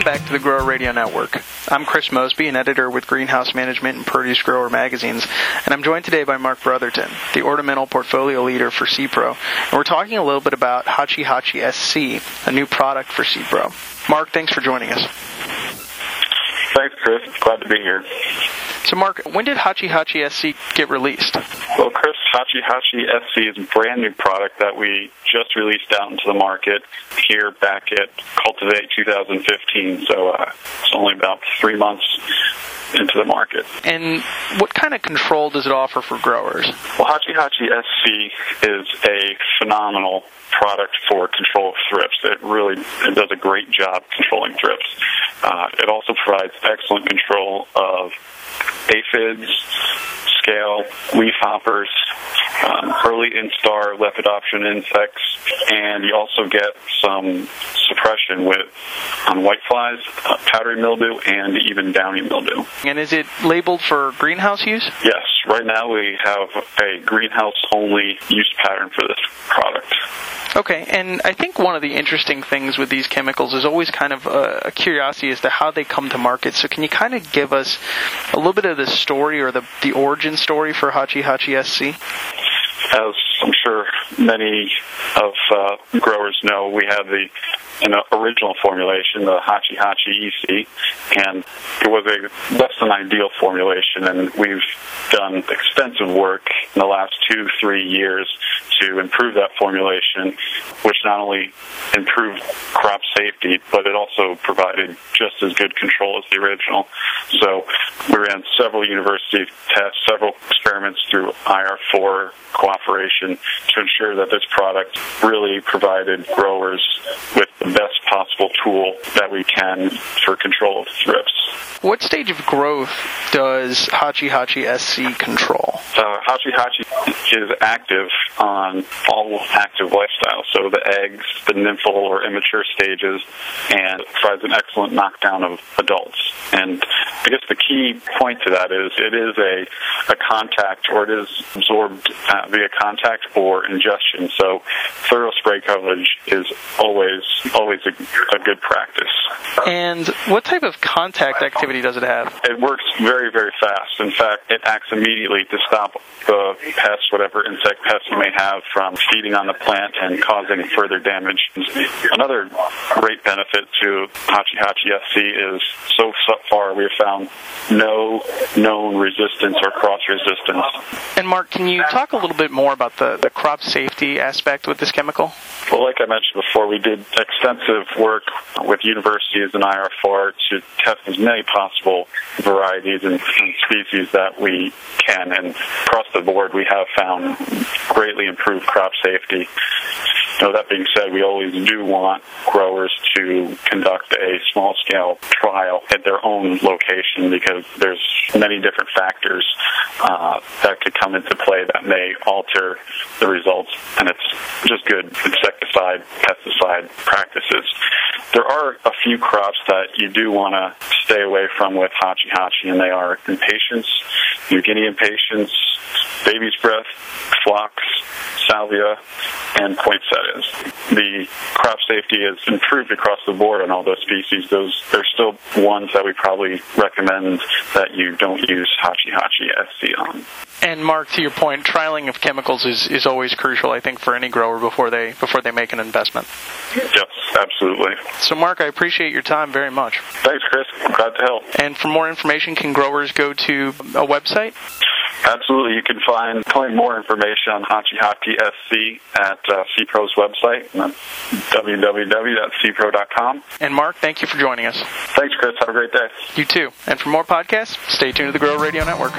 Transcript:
to the Grower Radio Network. I'm Chris Mosby, an editor with Greenhouse Management and Produce Grower magazines, and I'm joined today by Mark Brotherton, the ornamental portfolio leader for SePRO. And we're talking a little bit about Hachi Hachi SC, a new product for SePRO. Mark, thanks for joining us. Thanks, Chris. Glad to be here. So, Mark, when did Hachi Hachi SC get released? Well, Chris, Hachi SC is a brand new product that we just released out into the market here back at Cultivate 2015. So uh, it's only about three months into the market. And what kind of control does it offer for growers? Well, Hachi Hachi SC is a phenomenal product for control of thrips. It really it does a great job controlling thrips. Uh, it also provides excellent control of aphids, scale, leaf hoppers, um, early instar lepidopteran insects, and you also get some suppression with on um, whiteflies, uh, powdery mildew, and even downy mildew. And is it labeled for greenhouse use? Yes. Right now we have a greenhouse only use pattern for this product. Okay, and I think one of the interesting things with these chemicals is always kind of a, a curiosity as to how they come to market. So, can you kind of give us a little bit of the story or the, the origin story for Hachi Hachi SC? As I'm sure many of uh, growers know, we have the an original formulation, the Hachi Hachi EC, and it was a less than ideal formulation, and we've done extensive work in the last two, three years to improve that formulation, which not only improved crop safety, but it also provided just as good control as the original. So we ran several university tests, several experiments through IR4 cooperation to ensure that this product really provided growers with the best possible tool that we can for control of thrips. What stage of growth does Hachi Hachi SC control? Uh, Hachi Hachi is active on all active lifestyles, so the eggs, the nymphal or immature stages, and provides an excellent knockdown of adults. And I guess the key point to that is it is a, a contact or it is absorbed uh, via contact or ingestion. So thorough spray coverage is always always a, a good practice. And what type of contact activity does it have? It works very, very fast. In fact, it acts immediately to stop the pests, whatever insect pests you may have, from feeding on the plant and causing further damage. Another great benefit to Hachi Hachi SC is so far we have found no known resistance or cross resistance. And Mark, can you talk a little bit more about the, the crop safety aspect with this chemical? Well, like I mentioned before, we did extensive work with universities and IR4 to test as many possible varieties and, and species that we can. And across the board, we have found greatly improved crop safety. Know, that being said, we always do want growers to conduct a small scale trial at their own location because there's many different factors uh, that could come into play that may alter the results, and it's just good insecticide, pesticide practices. There are a few crops that you do want to stay away from with Hachi Hachi, and they are impatiens, New Guinea impatiens, baby's breath, phlox, salvia, and poinsettias. The crop safety has improved across the board on all those species. Those there's still ones that we probably recommend that you don't use Hachi Hachi SC on. And Mark, to your point, trialing of chemicals is, is always crucial, I think, for any grower before they before they make an investment. Yes, absolutely. So, Mark, I appreciate your time very much. Thanks, Chris. glad to help. And for more information, can growers go to a website? Absolutely. You can find plenty more information on Hachi Hachi SC at uh, SePRO's website, www.sepro.com. And Mark, thank you for joining us. Thanks, Chris. Have a great day. You too. And for more podcasts, stay tuned to the Grow Radio Network.